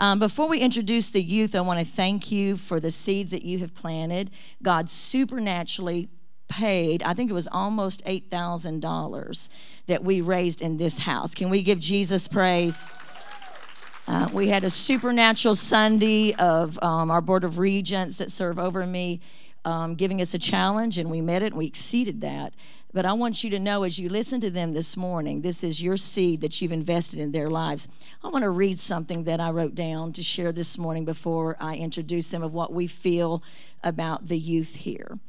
Um, before we introduce the youth, I want to thank you for the seeds that you have planted. God supernaturally paid, I think it was almost $8,000 that we raised in this house. Can we give Jesus praise? Uh, we had a supernatural Sunday of um, our Board of Regents that serve over me um, giving us a challenge, and we met it and we exceeded that. But I want you to know as you listen to them this morning, this is your seed that you've invested in their lives. I want to read something that I wrote down to share this morning before I introduce them of what we feel about the youth here.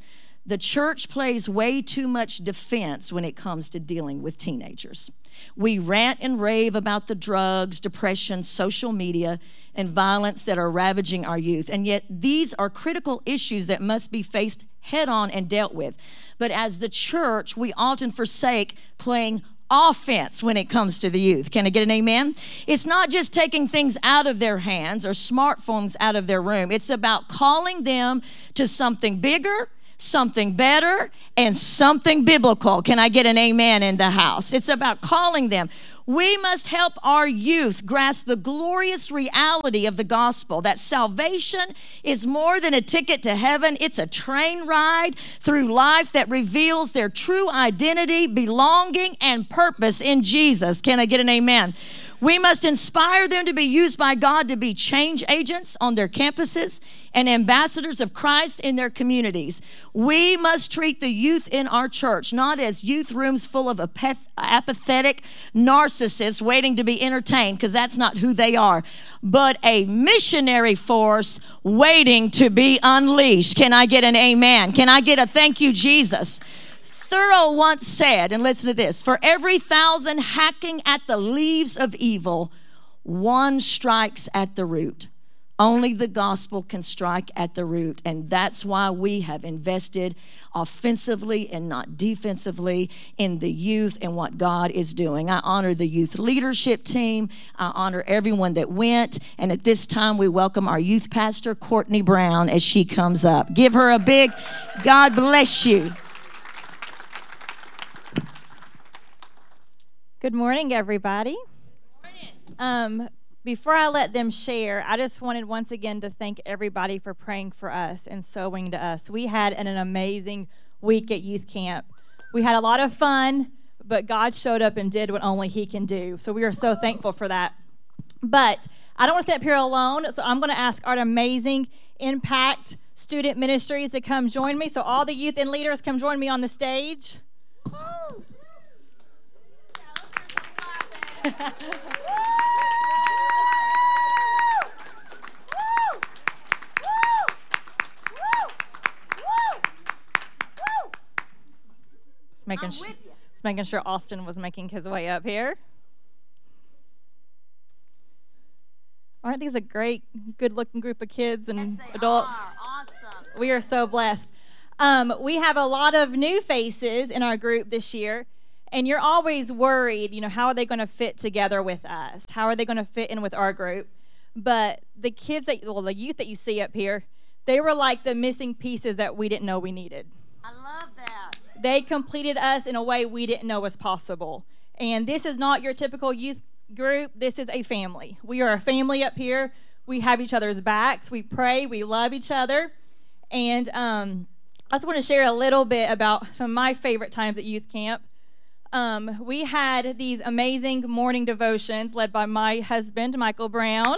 The church plays way too much defense when it comes to dealing with teenagers. We rant and rave about the drugs, depression, social media, and violence that are ravaging our youth. And yet, these are critical issues that must be faced head on and dealt with. But as the church, we often forsake playing offense when it comes to the youth. Can I get an amen? It's not just taking things out of their hands or smartphones out of their room, it's about calling them to something bigger something better, and something biblical. Can I get an amen in the house? It's about calling them. We must help our youth grasp the glorious reality of the gospel that salvation is more than a ticket to heaven, it's a train ride through life that reveals their true identity, belonging, and purpose in Jesus. Can I get an amen? We must inspire them to be used by God to be change agents on their campuses and ambassadors of Christ in their communities. We must treat the youth in our church not as youth rooms full of apathetic narcissists waiting to be entertained, because that's not who they are, but a missionary force waiting to be unleashed. Can I get an amen? Can I get a thank you, Jesus? Thoreau once said, and listen to this for every thousand hacking at the leaves of evil, one strikes at the root. Only the gospel can strike at the root. And that's why we have invested offensively and not defensively in the youth and what God is doing. I honor the youth leadership team. I honor everyone that went. And at this time, we welcome our youth pastor, Courtney Brown, as she comes up. Give her a big God bless you. Good morning, everybody. Um, before I let them share, I just wanted once again to thank everybody for praying for us and sowing to us. We had an, an amazing week at youth camp. We had a lot of fun, but God showed up and did what only He can do. So we are so thankful for that. But I don't want to sit up here alone, so I'm going to ask our amazing impact student ministries to come join me. So all the youth and leaders come join me on the stage. Just making, sh- just making sure Austin was making his way up here. Aren't these a great, good looking group of kids and yes, adults? Are. Awesome. We are so blessed. Um, we have a lot of new faces in our group this year. And you're always worried, you know, how are they going to fit together with us? How are they going to fit in with our group? But the kids that, well, the youth that you see up here, they were like the missing pieces that we didn't know we needed. I love that. They completed us in a way we didn't know was possible. And this is not your typical youth group, this is a family. We are a family up here. We have each other's backs, we pray, we love each other. And um, I just want to share a little bit about some of my favorite times at youth camp um, we had these amazing morning devotions led by my husband, Michael Brown.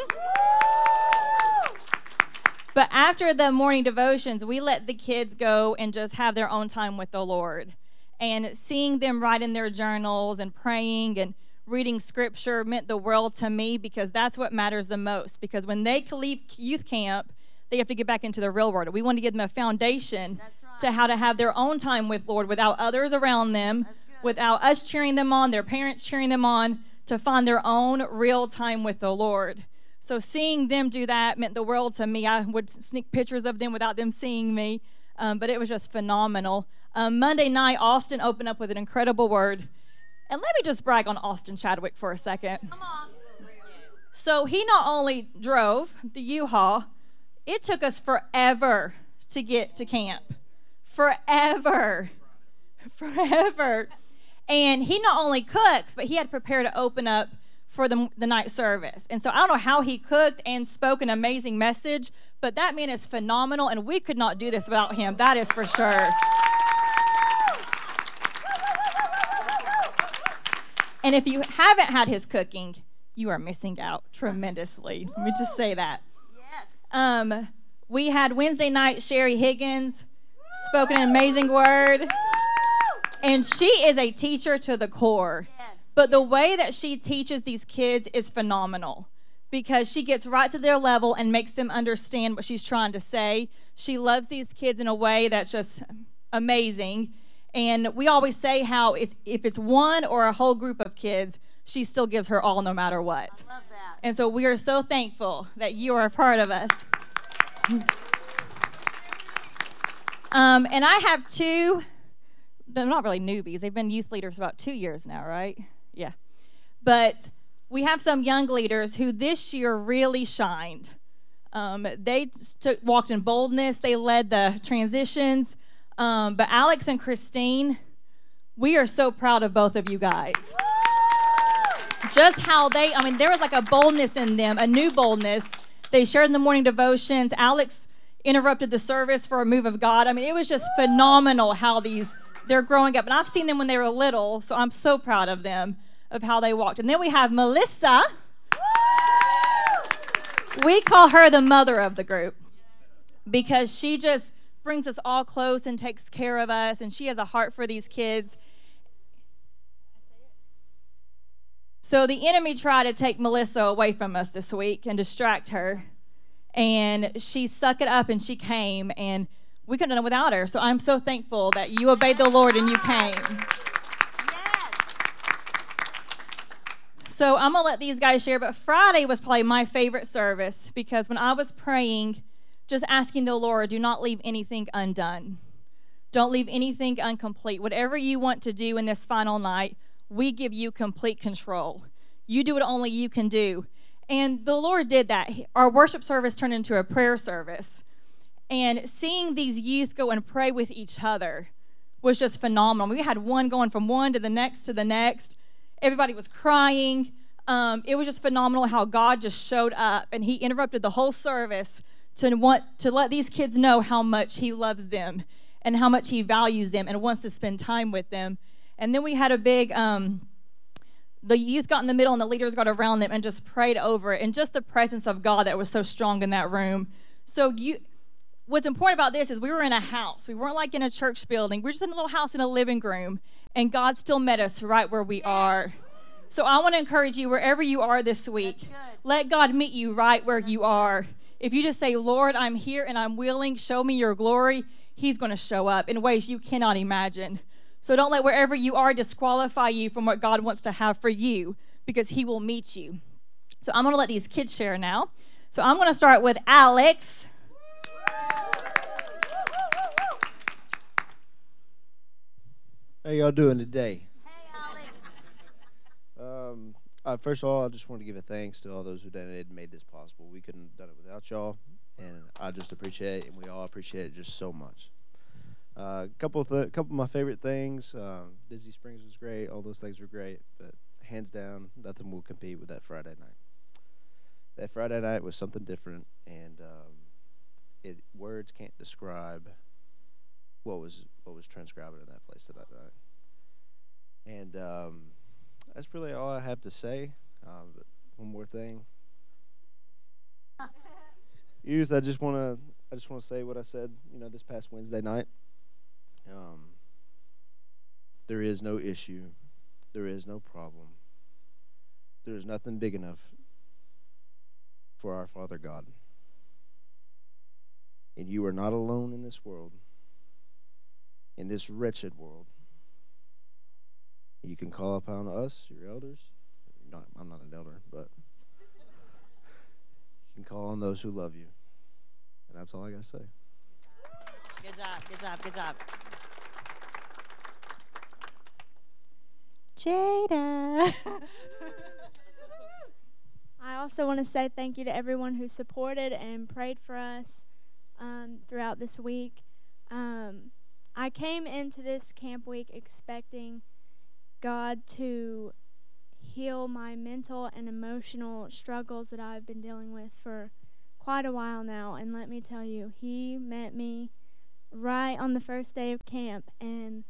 But after the morning devotions, we let the kids go and just have their own time with the Lord. And seeing them write in their journals and praying and reading scripture meant the world to me because that's what matters the most. Because when they leave youth camp, they have to get back into the real world. We want to give them a foundation right. to how to have their own time with Lord without others around them without us cheering them on, their parents cheering them on, to find their own real time with the Lord. So seeing them do that meant the world to me. I would sneak pictures of them without them seeing me, um, but it was just phenomenal. Um, Monday night, Austin opened up with an incredible word. And let me just brag on Austin Chadwick for a second. So he not only drove the U-Haul, it took us forever to get to camp. Forever. Forever. And he not only cooks, but he had prepared to open up for the, the night service. And so I don't know how he cooked and spoke an amazing message, but that man is phenomenal, and we could not do this without him. That is for sure. And if you haven't had his cooking, you are missing out tremendously. Let me just say that. Yes. Um, we had Wednesday night Sherry Higgins spoken an amazing word. And she is a teacher to the core. Yes. But the way that she teaches these kids is phenomenal because she gets right to their level and makes them understand what she's trying to say. She loves these kids in a way that's just amazing. And we always say how it's, if it's one or a whole group of kids, she still gives her all no matter what. And so we are so thankful that you are a part of us. um, and I have two, they're not really newbies. They've been youth leaders about two years now, right? Yeah. But we have some young leaders who this year really shined. Um, they took, walked in boldness, they led the transitions. Um, but Alex and Christine, we are so proud of both of you guys. Just how they, I mean, there was like a boldness in them, a new boldness. They shared in the morning devotions. Alex interrupted the service for a move of God. I mean, it was just phenomenal how these they're growing up. And I've seen them when they were little, so I'm so proud of them of how they walked. And then we have Melissa. We call her the mother of the group because she just brings us all close and takes care of us, and she has a heart for these kids. So the enemy tried to take Melissa away from us this week and distract her. And she sucked it up and she came, and we couldn't have done without her. So I'm so thankful that you obeyed the Lord and you came. Yes. So I'm going to let these guys share, but Friday was probably my favorite service because when I was praying, just asking the Lord, do not leave anything undone. Don't leave anything incomplete. Whatever you want to do in this final night, we give you complete control. You do what only you can do. And the Lord did that. Our worship service turned into a prayer service. And seeing these youth go and pray with each other was just phenomenal. We had one going from one to the next to the next. Everybody was crying. Um, it was just phenomenal how God just showed up and He interrupted the whole service to want to let these kids know how much he loves them and how much he values them and wants to spend time with them. And then we had a big um, the youth got in the middle and the leaders got around them and just prayed over it and just the presence of God that was so strong in that room. So you what's important about this is we were in a house. We weren't like in a church building. We are just in a little house in a living room and God still met us right where we are. So I want to encourage you wherever you are this week. Let God meet you right where you are. If you just say, Lord, I'm here and I'm willing, show me your glory, He's going to show up in ways you cannot imagine. So don't let wherever you are disqualify you from what God wants to have for you because He will meet you. So I'm going to let these kids share now. So I'm going to start with Alex. Y'all doing today? Hey. Um, uh, first of all, I just want to give a thanks to all those who donated and made this possible. We couldn't have done it without y'all, and I just appreciate it, and we all appreciate it just so much. A uh, couple of th- couple of my favorite things. Um, Disney Springs was great. All those things were great, but hands down, nothing will compete with that Friday night. That Friday night was something different, and um, it words can't describe what was what was transcribed in that place that night. And um, that's really all I have to say. But one more thing, youth. I just want to I just want to say what I said. You know, this past Wednesday night. Um, there is no issue. There is no problem. There is nothing big enough for our Father God. And you are not alone in this world, in this wretched world. You can call upon us, your elders. Not, I'm not an elder, but you can call on those who love you. And that's all I got to say. Good job, good job, good job. Jada. I also want to say thank you to everyone who supported and prayed for us um, throughout this week. Um, I came into this camp week expecting God to heal my mental and emotional struggles that I've been dealing with for quite a while now. And let me tell you, He met me right on the first day of camp. And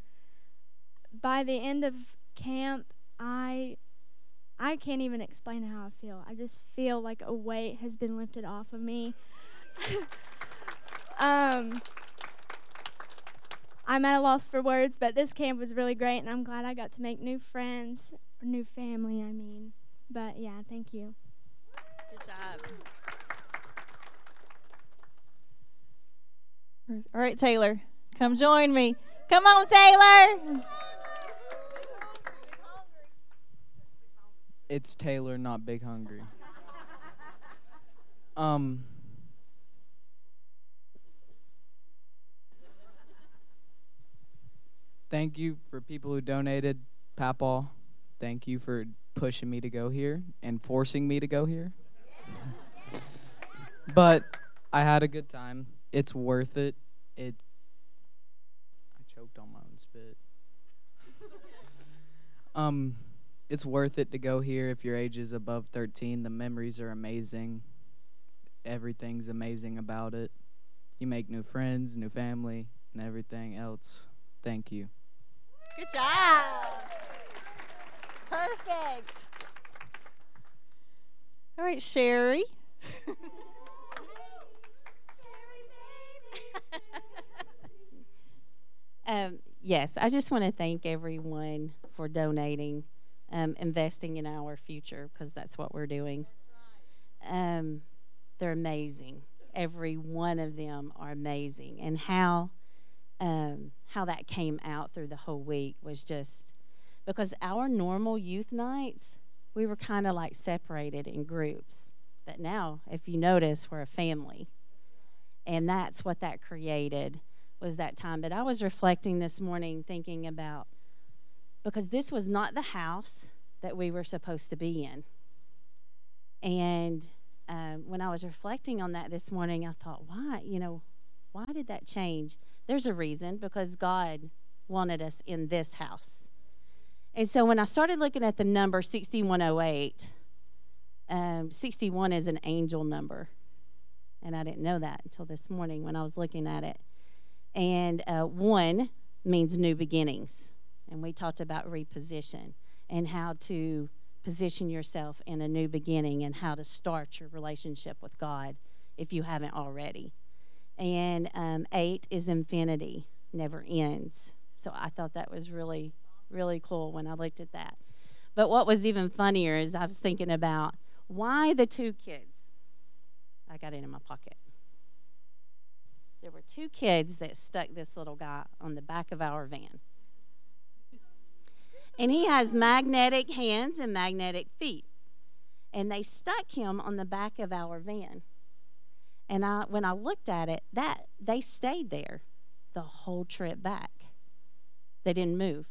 by the end of camp, I I can't even explain how I feel. I just feel like a weight has been lifted off of me. um, I'm at a loss for words, but this camp was really great, and I'm glad I got to make new friends, new family, I mean. But yeah, thank you. Good job. All right, Taylor, come join me. Come on, Taylor. It's Taylor, not Big Hungry. Um. Thank you for people who donated. Papaw, thank you for pushing me to go here and forcing me to go here. but I had a good time. It's worth it. It. I choked on my own spit. um it's worth it to go here if your age is above 13. The memories are amazing. Everything's amazing about it. You make new friends, new family, and everything else. Thank you. Good job. Perfect. All right, Sherry. um, yes, I just want to thank everyone for donating um, investing in our future because that's what we're doing. Um, they're amazing. Every one of them are amazing, and how um, how that came out through the whole week was just because our normal youth nights we were kind of like separated in groups, but now if you notice we're a family, and that's what that created was that time. But I was reflecting this morning, thinking about because this was not the house that we were supposed to be in. And um, when I was reflecting on that this morning, I thought, why, you know, why did that change? There's a reason because God wanted us in this house. And so when I started looking at the number 6108, um, 61 is an angel number. And I didn't know that until this morning when I was looking at it. And uh, one means new beginnings and we talked about reposition and how to position yourself in a new beginning and how to start your relationship with God if you haven't already. And um, eight is infinity, never ends. So I thought that was really, really cool when I looked at that. But what was even funnier is I was thinking about why the two kids. I got it in my pocket. There were two kids that stuck this little guy on the back of our van. And he has magnetic hands and magnetic feet. And they stuck him on the back of our van. And I when I looked at it, that they stayed there the whole trip back. They didn't move.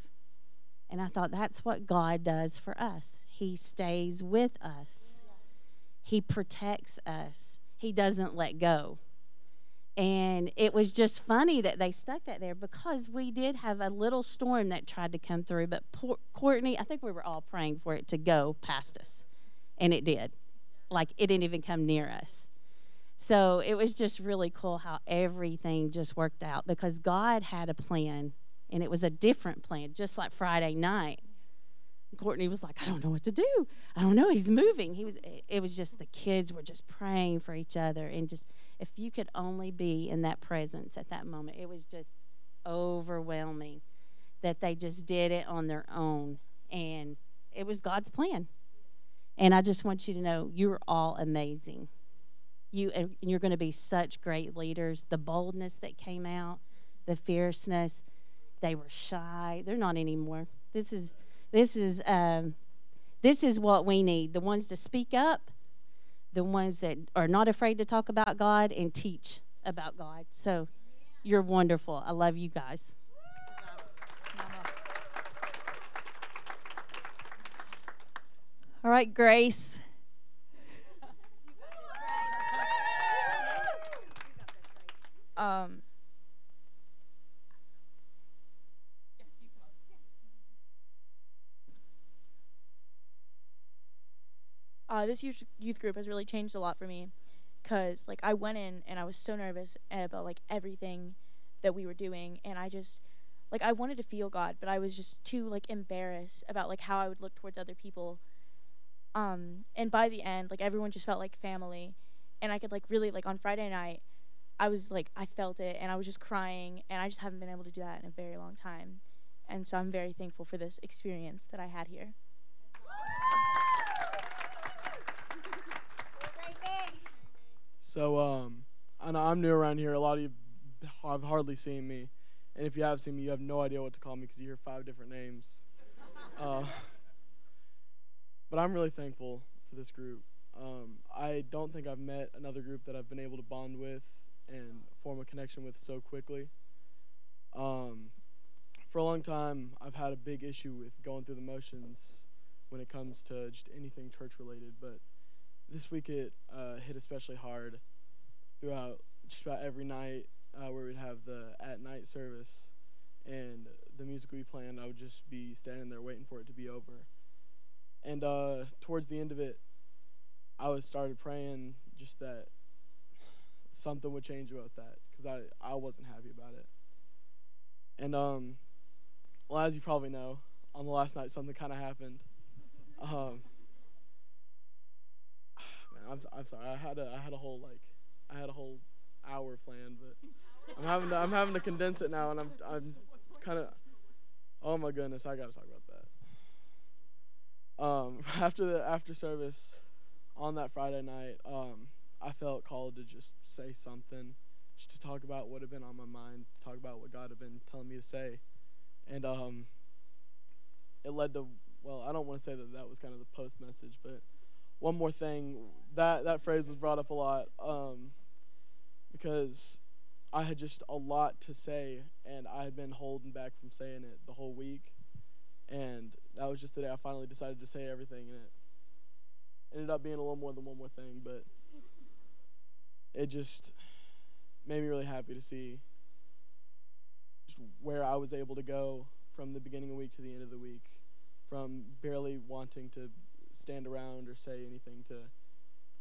And I thought that's what God does for us. He stays with us. He protects us. He doesn't let go. And it was just funny that they stuck that there because we did have a little storm that tried to come through. But poor, Courtney, I think we were all praying for it to go past us. And it did. Like it didn't even come near us. So it was just really cool how everything just worked out because God had a plan and it was a different plan, just like Friday night. Courtney was like, I don't know what to do. I don't know. He's moving. He was. It was just the kids were just praying for each other, and just if you could only be in that presence at that moment, it was just overwhelming that they just did it on their own, and it was God's plan. And I just want you to know you're all amazing. You and you're going to be such great leaders. The boldness that came out, the fierceness, they were shy. They're not anymore. This is this is um, this is what we need: the ones to speak up, the ones that are not afraid to talk about God and teach about God. So, you're wonderful. I love you guys. All right, Grace. Um, uh, this youth youth group has really changed a lot for me, cause like I went in and I was so nervous about like everything that we were doing, and I just like I wanted to feel God, but I was just too like embarrassed about like how I would look towards other people. Um, and by the end, like everyone just felt like family, and I could like really like on Friday night, I was like I felt it, and I was just crying, and I just haven't been able to do that in a very long time, and so I'm very thankful for this experience that I had here. So, um, and I'm new around here. A lot of you have hardly seen me, and if you have seen me, you have no idea what to call me because you hear five different names. Uh, but I'm really thankful for this group. Um, I don't think I've met another group that I've been able to bond with and form a connection with so quickly. Um, for a long time, I've had a big issue with going through the motions when it comes to just anything church related, but this week it uh, hit especially hard throughout just about every night uh, where we'd have the at night service and the music we planned. I would just be standing there waiting for it to be over. And uh, towards the end of it, I was started praying just that something would change about that because I, I wasn't happy about it. And um, well, as you probably know, on the last night something kind of happened. Um, I'm I'm sorry. I had a I had a whole like I had a whole hour planned, but I'm having to I'm having to condense it now, and I'm I'm kind of oh my goodness, I got to talk about that. Um, after the after service on that Friday night, um, I felt called to just say something, just to talk about what had been on my mind, to talk about what God had been telling me to say, and um, it led to well, I don't want to say that that was kind of the post message, but one more thing. That that phrase was brought up a lot um, because I had just a lot to say and I had been holding back from saying it the whole week. And that was just the day I finally decided to say everything and it ended up being a little more than one more thing but it just made me really happy to see just where I was able to go from the beginning of the week to the end of the week from barely wanting to stand around or say anything to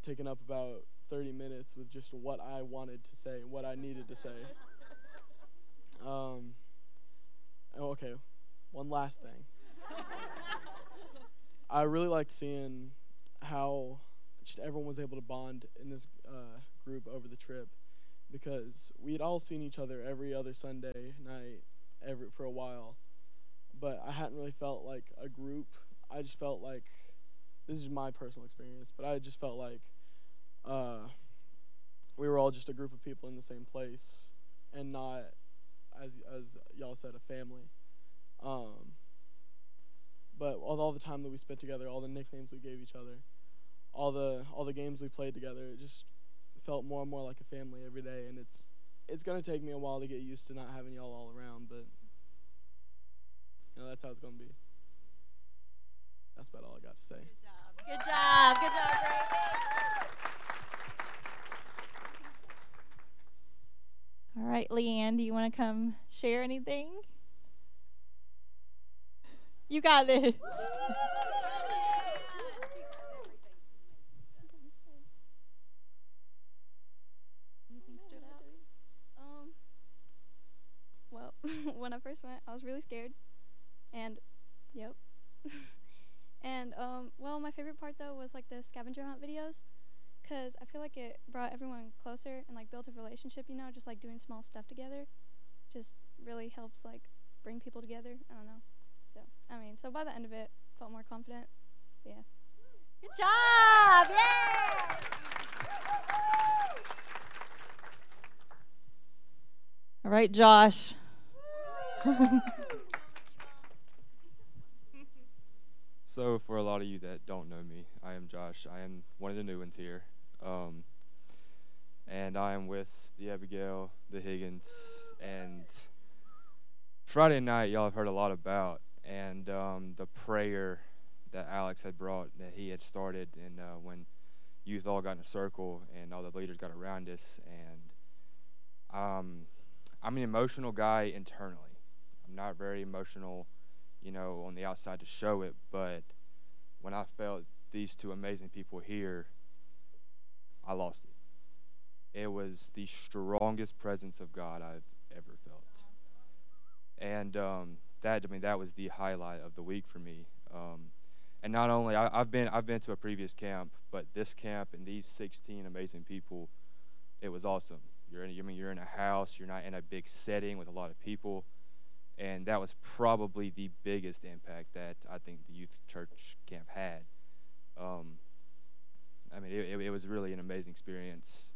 taking up about 30 minutes with just what I wanted to say, what I needed to say. Um, oh, okay, one last thing. I really liked seeing how just everyone was able to bond in this uh, group over the trip because we had all seen each other every other Sunday night every for a while, but I hadn't really felt like a group. I just felt like this is my personal experience, but I just felt like uh, we were all just a group of people in the same place and not, as as y'all said, a family. Um, but all, all the time that we spent together, all the nicknames we gave each other, all the all the games we played together, it just felt more and more like a family every day. And it's it's gonna take me a while to get used to not having y'all all around, but you know that's how it's gonna be. That's about all I got to say. Good job. Good job, Brady. All right, Leanne, do you want to come share anything? You got this. Um, well, when I first went, I was really scared. And, yep. and, um, well, my favorite part, though, was, like, the scavenger hunt videos. Because I feel like it brought everyone closer and, like, built a relationship, you know, just, like, doing small stuff together. Just really helps, like, bring people together. I don't know. So, I mean, so by the end of it, felt more confident. Yeah. Good job. Yay! All right, Josh. So, for a lot of you that don't know me, I am Josh. I am one of the new ones here. Um, and I am with the Abigail, the Higgins, and Friday night, y'all have heard a lot about, and um, the prayer that Alex had brought, that he had started, and uh, when youth all got in a circle and all the leaders got around us, and um, I'm an emotional guy internally. I'm not very emotional you know, on the outside to show it, but when I felt these two amazing people here, I lost it. It was the strongest presence of God I've ever felt, and um, that I mean that was the highlight of the week for me. Um, and not only I, have been I've been to a previous camp, but this camp and these 16 amazing people, it was awesome. You're in I mean you're in a house, you're not in a big setting with a lot of people, and that was probably the biggest impact that I think the youth church camp had. Um, I mean, it, it, it was really an amazing experience,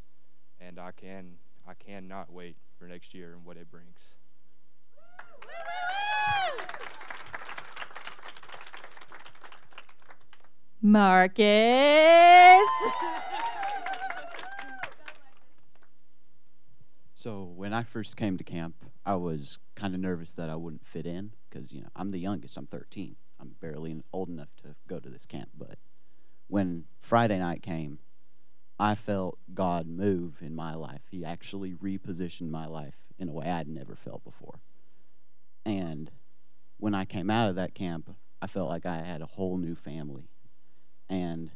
and I can I cannot wait for next year and what it brings. Marcus. So when I first came to camp, I was kind of nervous that I wouldn't fit in because you know I'm the youngest. I'm 13. I'm barely old enough to go to this camp. But when Friday night came, I felt God move in my life. He actually repositioned my life in a way I'd never felt before. And when I came out of that camp, I felt like I had a whole new family and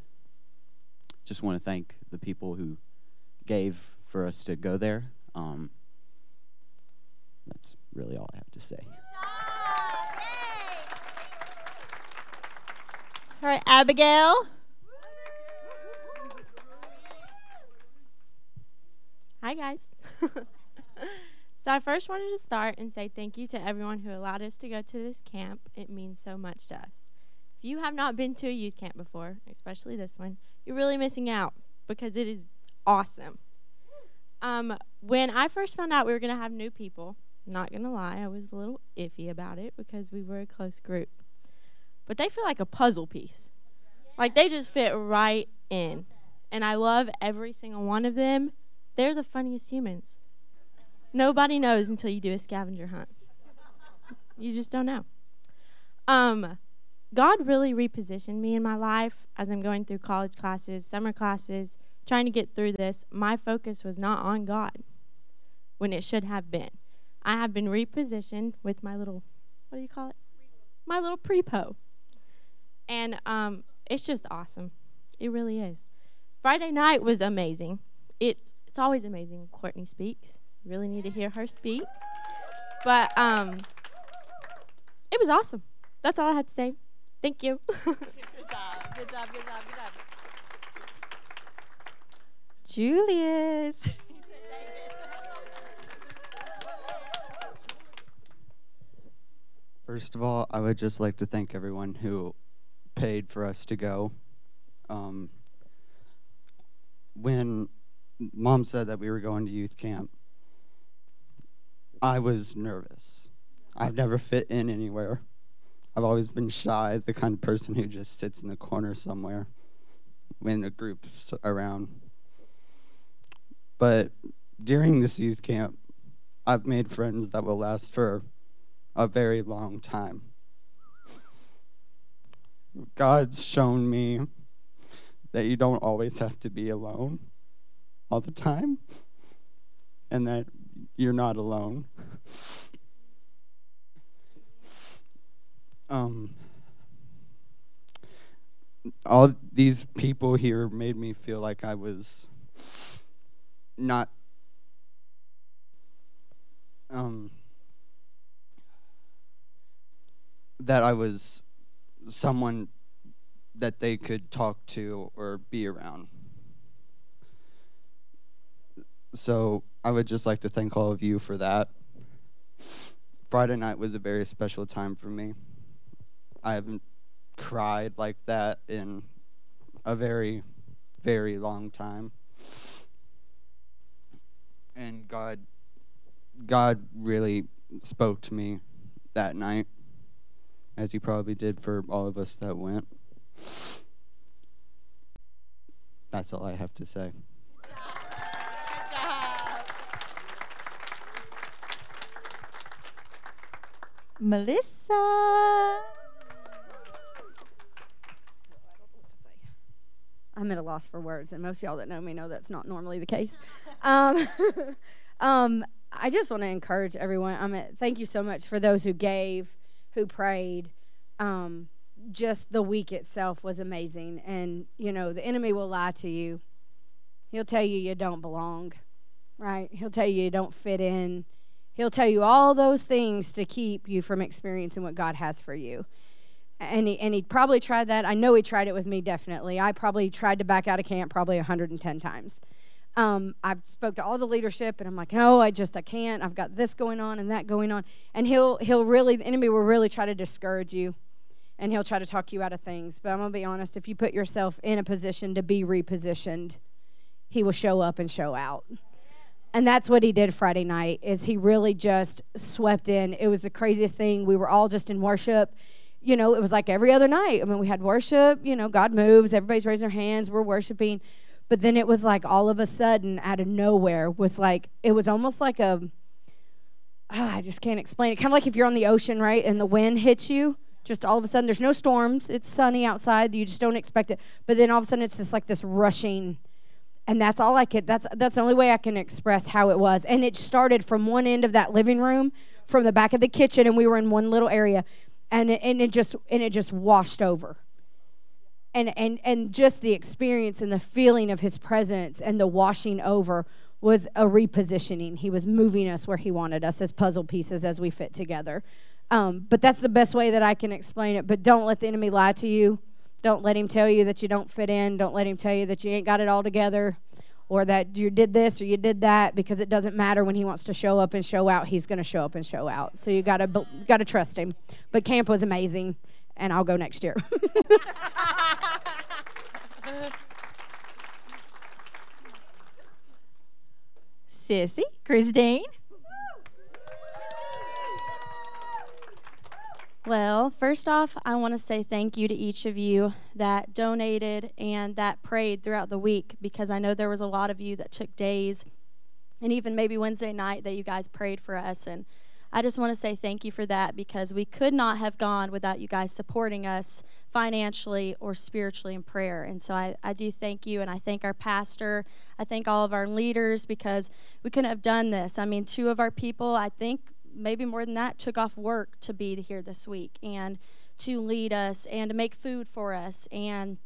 just want to thank the people who gave for us to go there. Um, that's really all I have to say. All right, Abigail. Hi, guys. so, I first wanted to start and say thank you to everyone who allowed us to go to this camp. It means so much to us. If you have not been to a youth camp before, especially this one, you're really missing out because it is awesome. Um, when I first found out we were going to have new people, not going to lie, I was a little iffy about it because we were a close group. But they feel like a puzzle piece. Like they just fit right in. And I love every single one of them. They're the funniest humans. Nobody knows until you do a scavenger hunt. You just don't know. Um, God really repositioned me in my life as I'm going through college classes, summer classes, trying to get through this. My focus was not on God when it should have been. I have been repositioned with my little, what do you call it? My little prepo. And um, it's just awesome. It really is. Friday night was amazing. It it's always amazing. Courtney speaks. You really need to hear her speak. But um, it was awesome. That's all I had to say. Thank you. good job. Good job. Good job. Good job. Julius. First of all, I would just like to thank everyone who paid for us to go. Um, when mom said that we were going to youth camp, I was nervous. I've never fit in anywhere. I've always been shy, the kind of person who just sits in the corner somewhere when a group's around. But during this youth camp, I've made friends that will last for a very long time. God's shown me that you don't always have to be alone all the time, and that you're not alone. um, all these people here made me feel like I was not um, that I was someone that they could talk to or be around. So I would just like to thank all of you for that. Friday night was a very special time for me. I haven't cried like that in a very, very long time. And God God really spoke to me that night, as you probably did for all of us that went. That's all I have to say. Good job, Melissa. I'm at a loss for words, and most of y'all that know me know that's not normally the case. Um, um, I just want to encourage everyone. I mean, thank you so much for those who gave, who prayed. Um, just the week itself was amazing. And, you know, the enemy will lie to you. He'll tell you you don't belong, right? He'll tell you you don't fit in. He'll tell you all those things to keep you from experiencing what God has for you. And he, and he probably tried that. I know he tried it with me, definitely. I probably tried to back out of camp probably 110 times. Um, I spoke to all the leadership, and I'm like, no, I just I can't. I've got this going on and that going on, and he'll he'll really the enemy will really try to discourage you, and he'll try to talk you out of things. But I'm gonna be honest, if you put yourself in a position to be repositioned, he will show up and show out. And that's what he did Friday night. Is he really just swept in? It was the craziest thing. We were all just in worship. You know, it was like every other night. I mean, we had worship. You know, God moves. Everybody's raising their hands. We're worshiping but then it was like all of a sudden, out of nowhere, was like, it was almost like a, ah, I just can't explain it. Kind of like if you're on the ocean, right, and the wind hits you. Just all of a sudden, there's no storms. It's sunny outside. You just don't expect it. But then all of a sudden, it's just like this rushing and that's all I could. That's that's the only way I can express how it was. And it started from one end of that living room, from the back of the kitchen, and we were in one little area, and it, and it just and it just washed over and and and just the experience and the feeling of his presence and the washing over was a repositioning. He was moving us where he wanted us as puzzle pieces as we fit together. Um, but that's the best way that i can explain it. But don't let the enemy lie to you. Don't let him tell you that you don't fit in. Don't let him tell you that you ain't got it all together or that you did this or you did that because it doesn't matter when he wants to show up and show out he's going to show up and show out. So you got to got to trust him. But camp was amazing and I'll go next year. Sissy, Christine. Well, first off, I want to say thank you to each of you that donated and that prayed throughout the week because I know there was a lot of you that took days and even maybe Wednesday night that you guys prayed for us and I just want to say thank you for that because we could not have gone without you guys supporting us financially or spiritually in prayer. And so I, I do thank you, and I thank our pastor. I thank all of our leaders because we couldn't have done this. I mean, two of our people, I think maybe more than that, took off work to be here this week and to lead us and to make food for us and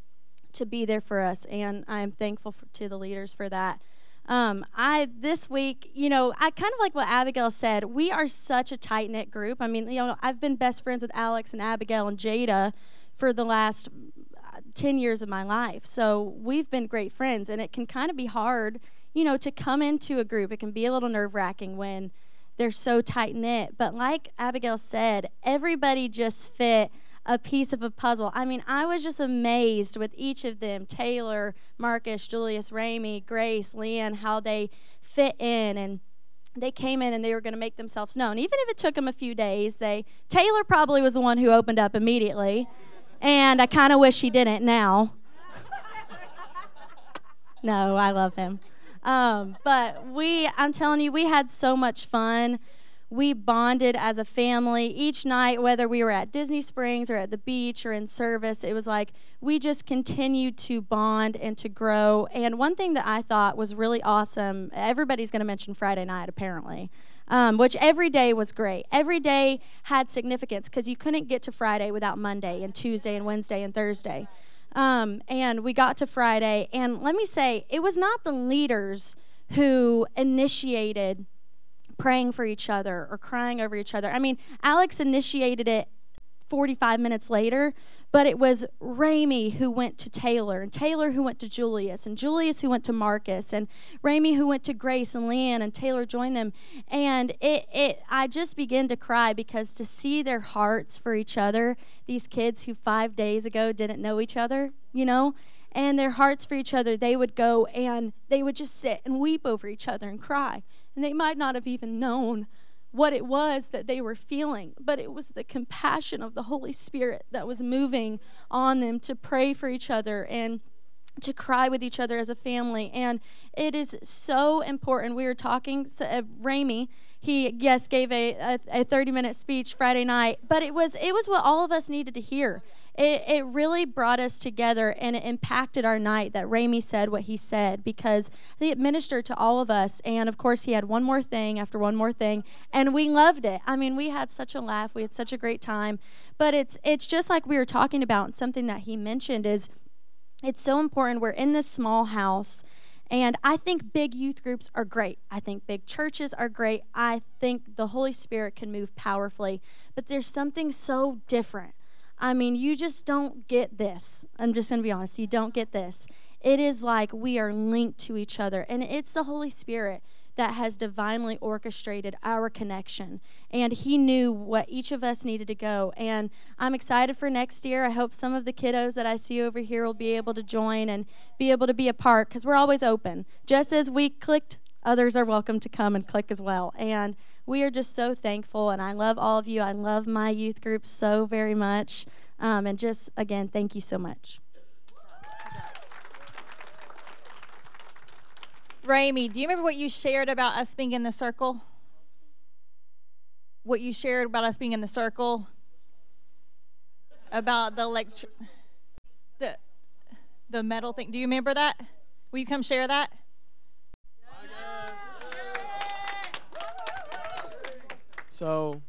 to be there for us. And I'm thankful for, to the leaders for that. Um, I this week, you know, I kind of like what Abigail said. We are such a tight knit group. I mean, you know, I've been best friends with Alex and Abigail and Jada for the last uh, 10 years of my life. So we've been great friends, and it can kind of be hard, you know, to come into a group. It can be a little nerve wracking when they're so tight knit. But like Abigail said, everybody just fit a piece of a puzzle. I mean, I was just amazed with each of them Taylor, Marcus, Julius, Ramey, Grace, Leanne, how they fit in and they came in and they were going to make themselves known. Even if it took them a few days, they Taylor probably was the one who opened up immediately. And I kind of wish he didn't now. no, I love him. Um, but we, I'm telling you, we had so much fun we bonded as a family each night, whether we were at Disney Springs or at the beach or in service. It was like we just continued to bond and to grow. And one thing that I thought was really awesome everybody's going to mention Friday night, apparently. Um, which every day was great. Every day had significance because you couldn't get to Friday without Monday and Tuesday and Wednesday and Thursday. Um, and we got to Friday, and let me say, it was not the leaders who initiated praying for each other or crying over each other. I mean, Alex initiated it 45 minutes later, but it was Ramey who went to Taylor, and Taylor who went to Julius, and Julius who went to Marcus, and Ramey who went to Grace and Leanne, and Taylor joined them. And it, it, I just began to cry because to see their hearts for each other, these kids who five days ago didn't know each other, you know, and their hearts for each other, they would go and they would just sit and weep over each other and cry. And they might not have even known what it was that they were feeling, but it was the compassion of the Holy Spirit that was moving on them to pray for each other and to cry with each other as a family. And it is so important. We were talking, so, uh, Ramey, he yes gave a, a, a 30 minute speech friday night but it was it was what all of us needed to hear it, it really brought us together and it impacted our night that Ramey said what he said because it ministered to all of us. And of course, he had one more thing after one more thing, and we loved it. I mean, we had such a laugh, we had such a great time. But it's it's just like we were talking about, and something that he mentioned is it's so important. We're in this small house. And I think big youth groups are great. I think big churches are great. I think the Holy Spirit can move powerfully. But there's something so different I mean, you just don't get this. I'm just going to be honest. You don't get this. It is like we are linked to each other, and it's the Holy Spirit that has divinely orchestrated our connection. And He knew what each of us needed to go. And I'm excited for next year. I hope some of the kiddos that I see over here will be able to join and be able to be a part because we're always open. Just as we clicked, others are welcome to come and click as well. And we are just so thankful, and I love all of you. I love my youth group so very much. Um, and just, again, thank you so much. Ramey, do you remember what you shared about us being in the circle? What you shared about us being in the circle? About the lecture, the the metal thing. Do you remember that? Will you come share that? So,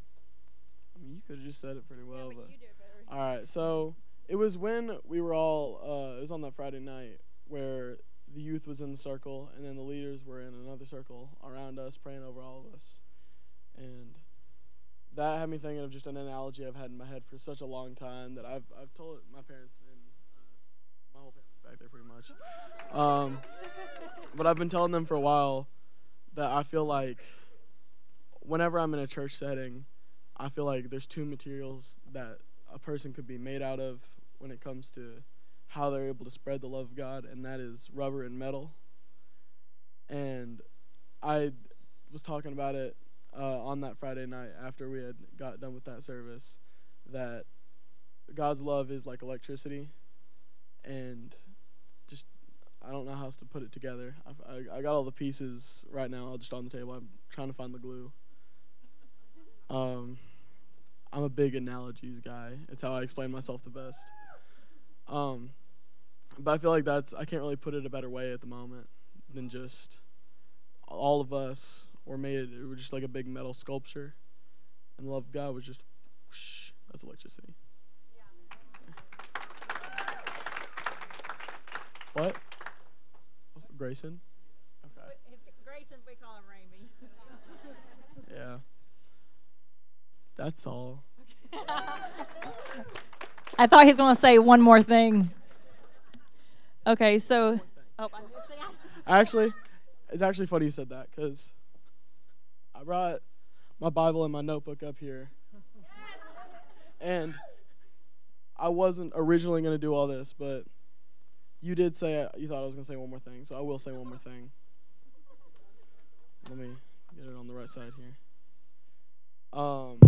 I mean, you could have just said it pretty well, yeah, but, all right. So it was when we were all. Uh, it was on that Friday night where the youth was in the circle, and then the leaders were in another circle around us, praying over all of us, and that had me thinking of just an analogy I've had in my head for such a long time that I've I've told my parents and uh, my whole family's back there pretty much. Um, but I've been telling them for a while that I feel like whenever I'm in a church setting, I feel like there's two materials that a person could be made out of when it comes to how they're able to spread the love of God, and that is rubber and metal. And I was talking about it uh, on that Friday night after we had got done with that service that God's love is like electricity, and just I don't know how else to put it together. I, I, I got all the pieces right now, just on the table. I'm trying to find the glue. Um, I'm a big analogies guy. It's how I explain myself the best. Um, but I feel like that's I can't really put it a better way at the moment than just all of us were made. It was just like a big metal sculpture, and love of God was just whoosh, that's electricity. Yeah. What? Grayson. Okay. Grayson, we call him Ramey. yeah. That's all. I thought he was going to say one more thing. Okay, so. Oh, actually, it's actually funny you said that because I brought my Bible and my notebook up here. And I wasn't originally going to do all this, but you did say you thought I was going to say one more thing, so I will say one more thing. Let me get it on the right side here. Um,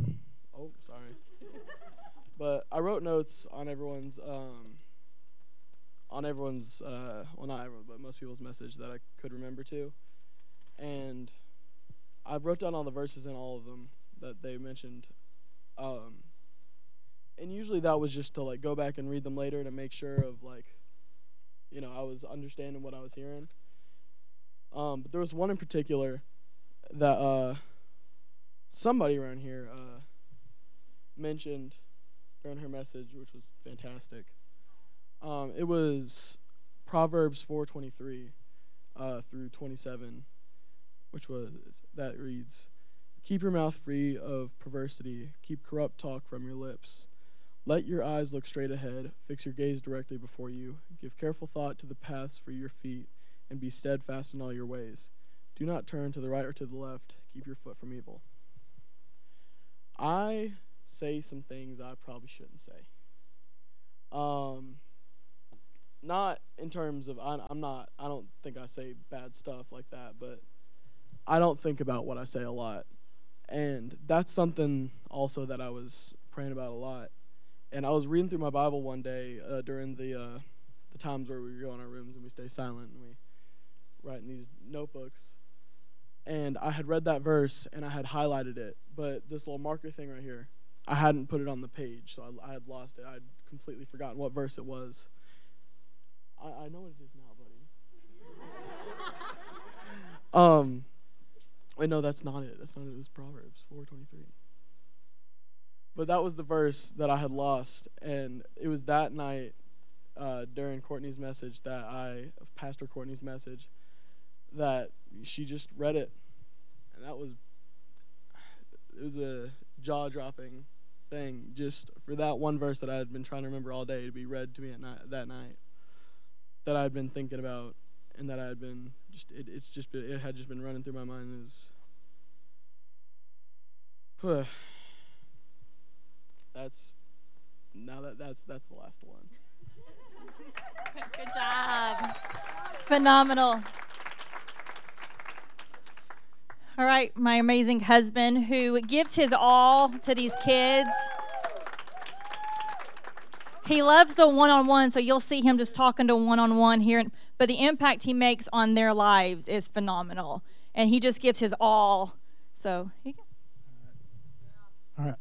oh, sorry. but I wrote notes on everyone's um, on everyone's uh, well not everyone but most people's message that I could remember to, and I wrote down all the verses in all of them that they mentioned. Um, and usually that was just to like go back and read them later to make sure of like, you know, I was understanding what I was hearing. Um, but there was one in particular that uh, somebody around here uh, mentioned during her message, which was fantastic. Um, it was Proverbs 4:23 uh, through 27, which was that reads, "Keep your mouth free of perversity. Keep corrupt talk from your lips." Let your eyes look straight ahead, fix your gaze directly before you. Give careful thought to the paths for your feet, and be steadfast in all your ways. Do not turn to the right or to the left. Keep your foot from evil. I say some things I probably shouldn't say. Um, not in terms of I, I'm not. I don't think I say bad stuff like that, but I don't think about what I say a lot, and that's something also that I was praying about a lot. And I was reading through my Bible one day uh, during the uh, the times where we go in our rooms and we stay silent and we write in these notebooks and I had read that verse and I had highlighted it, but this little marker thing right here, I hadn't put it on the page, so I, I had lost it. I'd completely forgotten what verse it was. I, I know what it is now, buddy. um, wait, no, that's not it. That's not it. It was Proverbs four twenty three. But that was the verse that I had lost, and it was that night uh, during Courtney's message that I, Pastor Courtney's message, that she just read it, and that was it was a jaw dropping thing just for that one verse that I had been trying to remember all day to be read to me at night that night that I had been thinking about and that I had been just it, it's just been, it had just been running through my mind is that's now that that's that's the last one. Good job. Phenomenal. All right, my amazing husband who gives his all to these kids. He loves the one on one, so you'll see him just talking to one on one here. But the impact he makes on their lives is phenomenal. And he just gives his all. So, All right.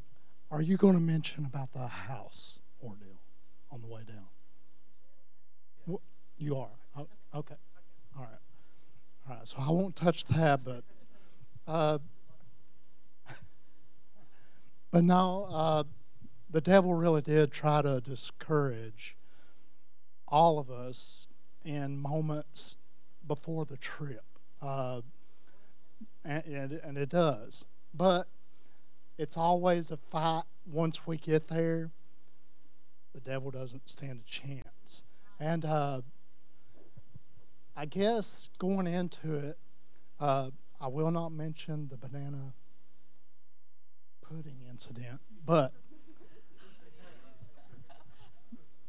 Are you going to mention about the house ordeal on the way down? You are? Okay. All right. All right. So I won't touch that, but. Uh, but now uh, the devil really did try to discourage all of us in moments before the trip. Uh, and, and, and it does. But it's always a fight once we get there. The devil doesn't stand a chance. And uh, I guess going into it, uh, I will not mention the banana pudding incident, but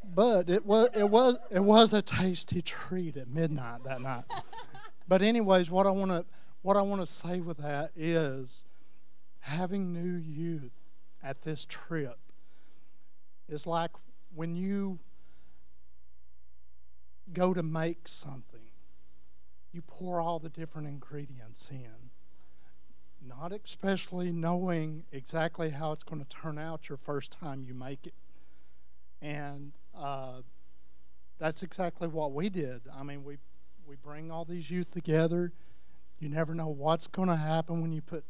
but it was it was it was a tasty treat at midnight that night. But anyways, what I want to what I want to say with that is having new youth at this trip is like when you go to make something you pour all the different ingredients in, not especially knowing exactly how it's going to turn out your first time you make it. And uh, that's exactly what we did. I mean, we we bring all these youth together. You never know what's going to happen when you put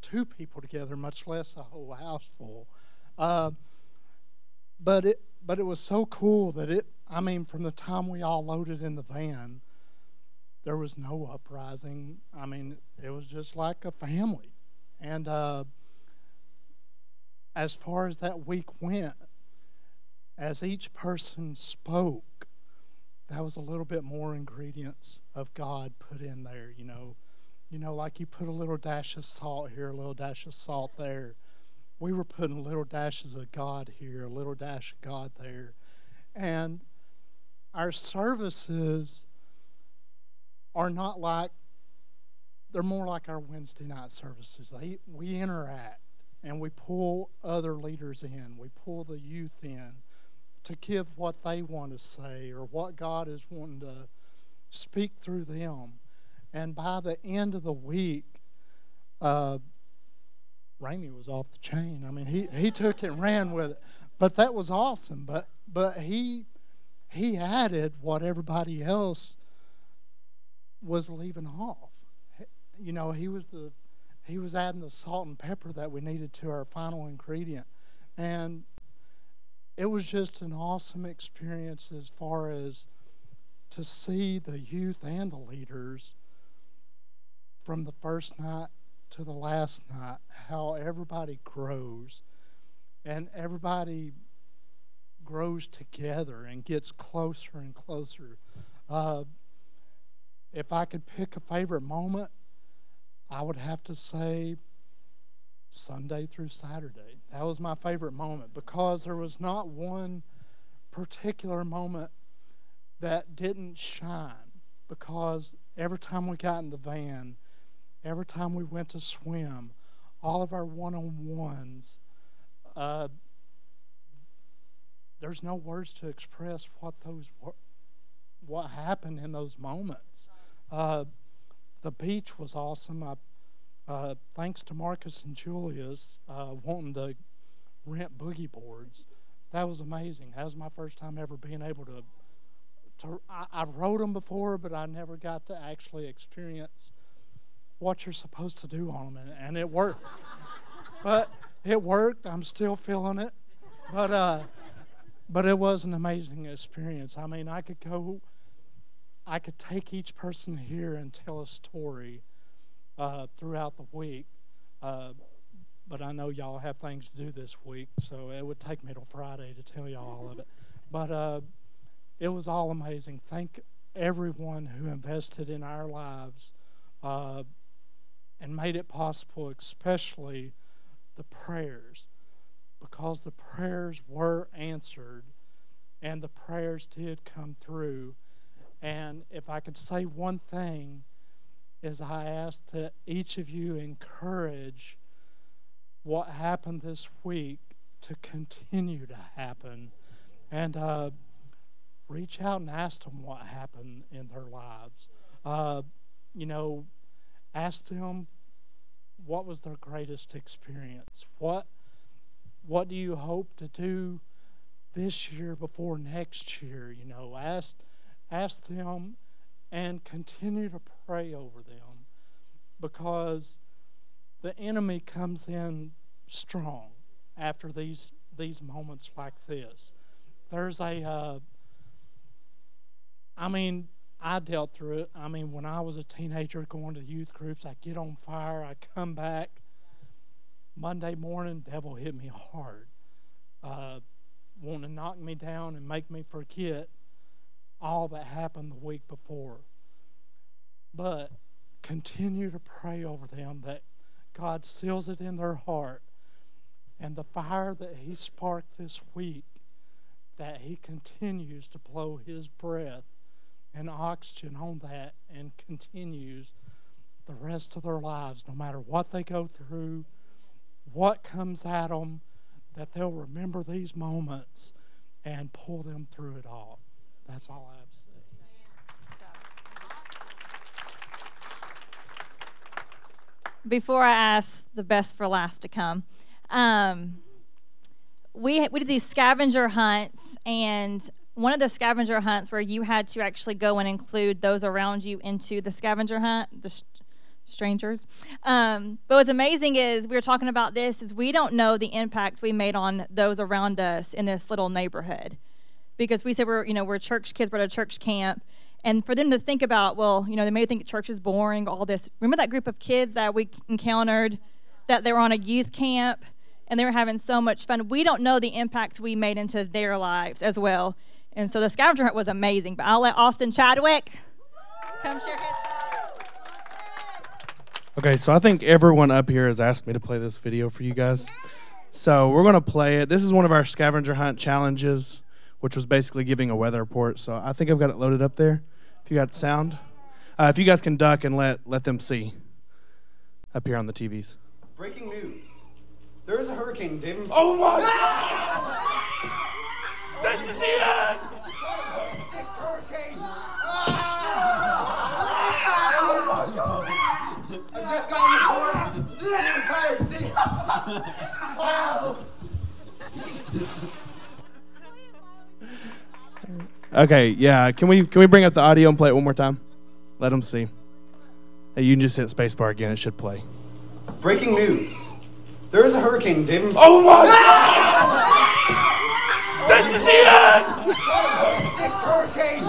two people together, much less a whole house full. Uh, but it but it was so cool that it. I mean, from the time we all loaded in the van there was no uprising. I mean, it was just like a family. And uh, as far as that week went, as each person spoke, that was a little bit more ingredients of God put in there, you know. You know, like you put a little dash of salt here, a little dash of salt there. We were putting little dashes of God here, a little dash of God there. And our services are not like, they're more like our Wednesday night services. They, we interact and we pull other leaders in, we pull the youth in to give what they want to say or what God is wanting to speak through them. And by the end of the week, uh, was off the chain. I mean, he, he took it and ran with it. But that was awesome. But but he he added what everybody else was leaving off. You know, he was the he was adding the salt and pepper that we needed to our final ingredient. And it was just an awesome experience as far as to see the youth and the leaders from the first night to the last night, how everybody grows and everybody grows together and gets closer and closer. Uh, if I could pick a favorite moment, I would have to say Sunday through Saturday. That was my favorite moment because there was not one particular moment that didn't shine. Because every time we got in the van, every time we went to swim, all of our one on ones, uh, there's no words to express what those what happened in those moments. Uh, the beach was awesome. I, uh, thanks to Marcus and Julius uh, wanting to rent boogie boards. that was amazing. That was my first time ever being able to. to I, I wrote them before, but I never got to actually experience what you're supposed to do on them, and, and it worked. but it worked. I'm still feeling it, but uh, but it was an amazing experience. I mean, I could go. I could take each person here and tell a story uh, throughout the week. Uh, but I know y'all have things to do this week, so it would take me till Friday to tell y'all all of it. But uh, it was all amazing. Thank everyone who invested in our lives uh, and made it possible, especially the prayers, because the prayers were answered and the prayers did come through. And if I could say one thing, is I ask that each of you encourage what happened this week to continue to happen and uh, reach out and ask them what happened in their lives. Uh, you know, ask them what was their greatest experience. What what do you hope to do this year before next year? You know, ask ask them and continue to pray over them because the enemy comes in strong after these these moments like this. There's a, uh, I mean, I dealt through it. I mean, when I was a teenager going to youth groups, I get on fire, I come back. Monday morning, devil hit me hard, uh, wanting to knock me down and make me forget all that happened the week before. But continue to pray over them that God seals it in their heart. And the fire that He sparked this week, that He continues to blow His breath and oxygen on that and continues the rest of their lives, no matter what they go through, what comes at them, that they'll remember these moments and pull them through it all. That's all I have to say. before I ask the best for last to come, um, we we did these scavenger hunts, and one of the scavenger hunts where you had to actually go and include those around you into the scavenger hunt, the st- strangers. Um, but what's amazing is we were talking about this is we don't know the impacts we made on those around us in this little neighborhood, because we said we're you know we're church kids, we're at a church camp, and for them to think about, well, you know, they may think church is boring, all this. Remember that group of kids that we encountered that they were on a youth camp and they were having so much fun? We don't know the impacts we made into their lives as well. And so the scavenger hunt was amazing. But I'll let Austin Chadwick come share his. Okay, so I think everyone up here has asked me to play this video for you guys. So we're going to play it. This is one of our scavenger hunt challenges, which was basically giving a weather report. So I think I've got it loaded up there. If you got sound, uh, if you guys can duck and let let them see up here on the TVs. Breaking news. There is a hurricane, David. Oh my God! This is the end! I just got reports. The entire city. Okay, yeah. Can we can we bring up the audio and play it one more time? Let them see. Hey, you can just hit spacebar again. It should play. Breaking news. There is a hurricane, David. Oh my God! This is the end! Sixth hurricane.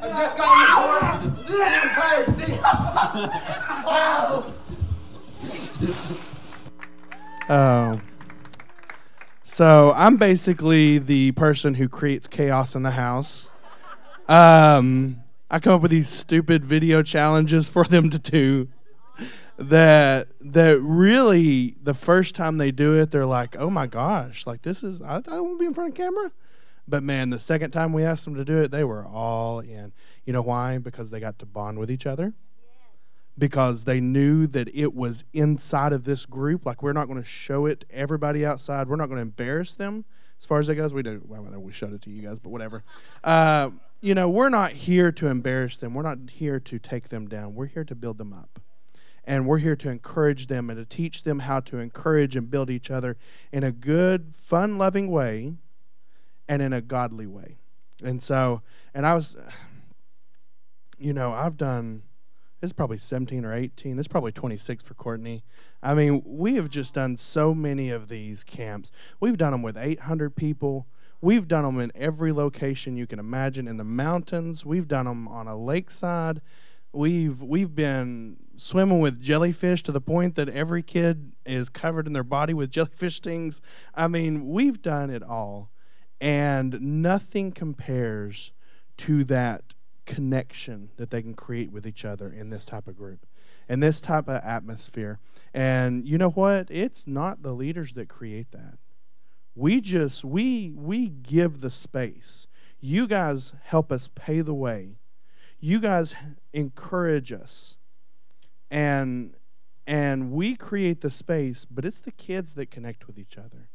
I just got reports. The entire city. wow. Oh. So I'm basically the person who creates chaos in the house. Um, I come up with these stupid video challenges for them to do. That that really the first time they do it, they're like, "Oh my gosh, like this is I, I don't want to be in front of camera." But man, the second time we asked them to do it, they were all in. You know why? Because they got to bond with each other because they knew that it was inside of this group. Like we're not going to show it to everybody outside. We're not going to embarrass them as far as that goes. We do. Well, I know we showed it to you guys, but whatever. Uh, you know, we're not here to embarrass them. We're not here to take them down. We're here to build them up. And we're here to encourage them and to teach them how to encourage and build each other in a good, fun loving way and in a godly way. And so, and I was, you know, I've done, is probably 17 or 18. This is probably 26 for Courtney. I mean, we have just done so many of these camps. We've done them with 800 people. We've done them in every location you can imagine in the mountains. We've done them on a lakeside. We've we've been swimming with jellyfish to the point that every kid is covered in their body with jellyfish stings. I mean, we've done it all. And nothing compares to that connection that they can create with each other in this type of group in this type of atmosphere. And you know what? It's not the leaders that create that. We just we we give the space. You guys help us pay the way. You guys encourage us. And and we create the space, but it's the kids that connect with each other.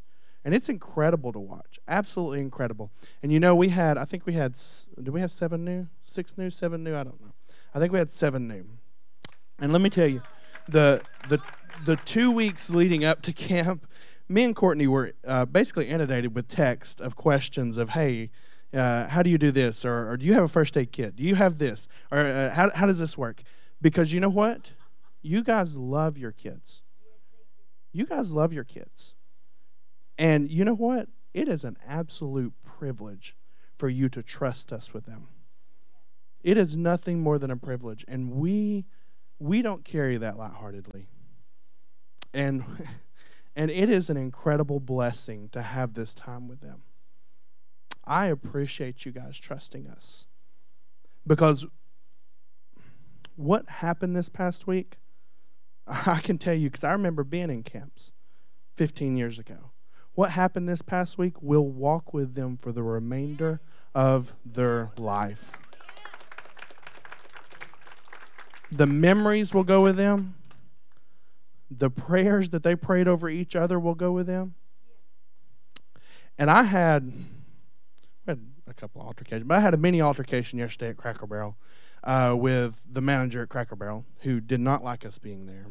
And it's incredible to watch. Absolutely incredible. And you know, we had, I think we had do we have seven new? Six new? Seven new? I don't know. I think we had seven new. And let me tell you, the, the, the two weeks leading up to camp, me and Courtney were uh, basically inundated with text of questions of, hey, uh, how do you do this? Or, or, do you have a first aid kit? Do you have this? Or uh, how, how does this work? Because you know what? You guys love your kids. You guys love your kids. And you know what? It is an absolute privilege for you to trust us with them. It is nothing more than a privilege, and we we don't carry that lightheartedly. And and it is an incredible blessing to have this time with them. I appreciate you guys trusting us. Because what happened this past week, I can tell you because I remember being in camps 15 years ago what happened this past week will walk with them for the remainder of their life. The memories will go with them. The prayers that they prayed over each other will go with them. And I had, had a couple altercations, but I had a mini altercation yesterday at Cracker Barrel uh, with the manager at Cracker Barrel who did not like us being there.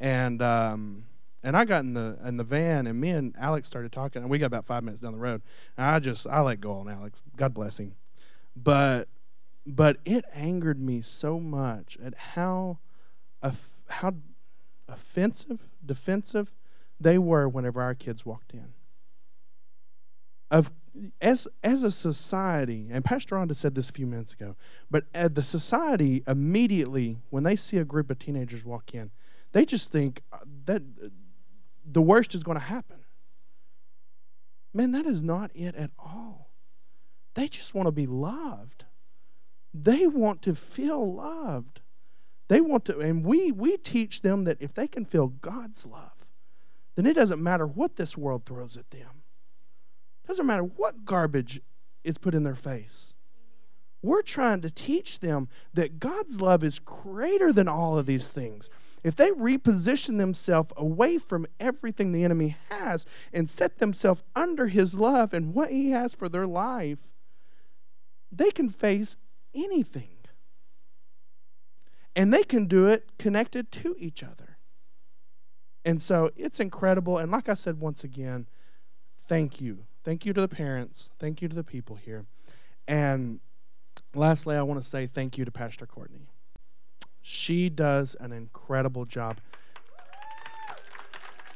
And um, and I got in the in the van, and me and Alex started talking, and we got about five minutes down the road. And I just I let go on Alex. God bless him. But but it angered me so much at how how offensive, defensive they were whenever our kids walked in. Of as as a society, and Pastor Rhonda said this a few minutes ago, but the society immediately when they see a group of teenagers walk in, they just think uh, that the worst is going to happen. Man, that is not it at all. They just want to be loved. They want to feel loved. They want to, and we we teach them that if they can feel God's love, then it doesn't matter what this world throws at them. It doesn't matter what garbage is put in their face. We're trying to teach them that God's love is greater than all of these things. If they reposition themselves away from everything the enemy has and set themselves under his love and what he has for their life, they can face anything. And they can do it connected to each other. And so it's incredible. And like I said once again, thank you. Thank you to the parents. Thank you to the people here. And lastly, I want to say thank you to Pastor Courtney. She does an incredible job.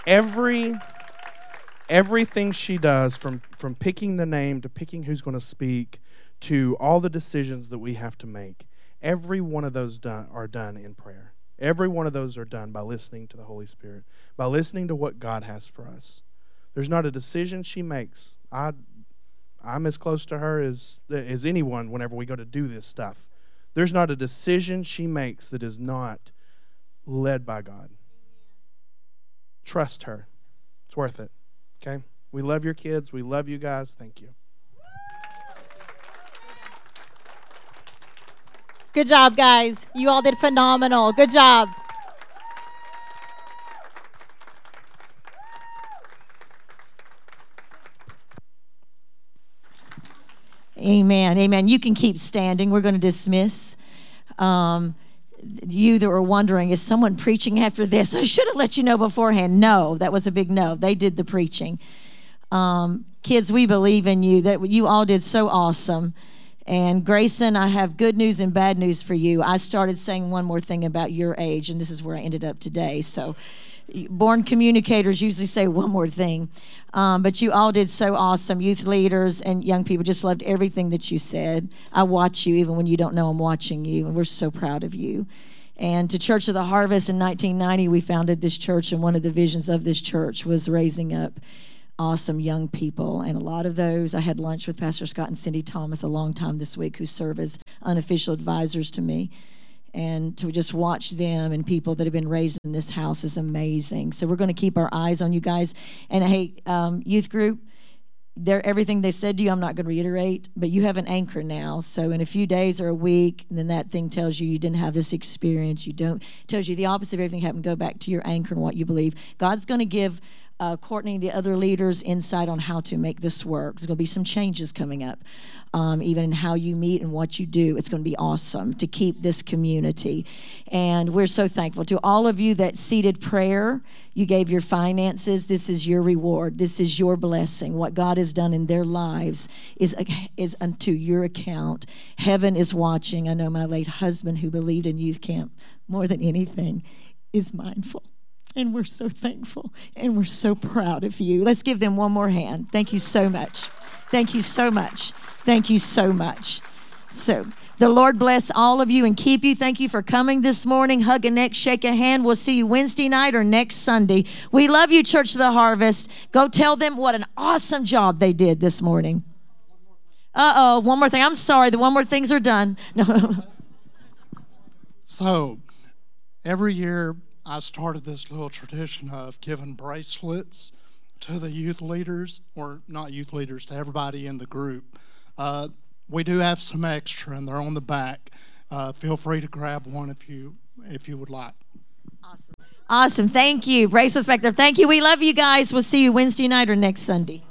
Every everything she does from from picking the name to picking who's going to speak to all the decisions that we have to make every one of those done, are done in prayer. Every one of those are done by listening to the holy spirit by listening to what god has for us. There's not a decision she makes. I i'm as close to her as as anyone whenever we go to do this stuff there's not a decision she makes that is not led by God. Trust her. It's worth it. Okay? We love your kids. We love you guys. Thank you. Good job, guys. You all did phenomenal. Good job. Amen. Amen. You can keep standing. We're going to dismiss. Um, you that were wondering, is someone preaching after this? I should have let you know beforehand. No, that was a big no. They did the preaching. Um, kids, we believe in you. That you all did so awesome. And Grayson, I have good news and bad news for you. I started saying one more thing about your age, and this is where I ended up today. So, born communicators usually say one more thing. Um, but you all did so awesome. Youth leaders and young people just loved everything that you said. I watch you even when you don't know I'm watching you, and we're so proud of you. And to Church of the Harvest in 1990, we founded this church, and one of the visions of this church was raising up awesome young people. And a lot of those, I had lunch with Pastor Scott and Cindy Thomas a long time this week, who serve as unofficial advisors to me. And to just watch them and people that have been raised in this house is amazing. So we're going to keep our eyes on you guys. And hey, um, youth group, they're, everything they said to you, I'm not going to reiterate, but you have an anchor now. So in a few days or a week, and then that thing tells you you didn't have this experience. You don't tells you the opposite of everything happened. Go back to your anchor and what you believe. God's going to give uh, Courtney the other leaders insight on how to make this work. There's going to be some changes coming up, um, even in how you meet and what you do. It's going to be awesome to keep this community. And we're so thankful to all of you that seated prayer. You gave your finances. This is your reward. This is your blessing. What God has done in their lives is, is unto your account. Heaven is watching. I know my late husband, who believed in youth camp more than anything, is mindful. And we're so thankful and we're so proud of you. Let's give them one more hand. Thank you so much. Thank you so much. Thank you so much. So, the Lord bless all of you and keep you. Thank you for coming this morning. Hug a neck, shake a hand. We'll see you Wednesday night or next Sunday. We love you, Church of the Harvest. Go tell them what an awesome job they did this morning. Uh oh, one more thing. I'm sorry, the one more things are done. No. so, every year I started this little tradition of giving bracelets to the youth leaders, or not youth leaders, to everybody in the group. Uh, we do have some extra, and they're on the back. Uh, feel free to grab one if you if you would like. Awesome. Awesome. Thank you. Bracelets back there. Thank you. We love you guys. We'll see you Wednesday night or next Sunday.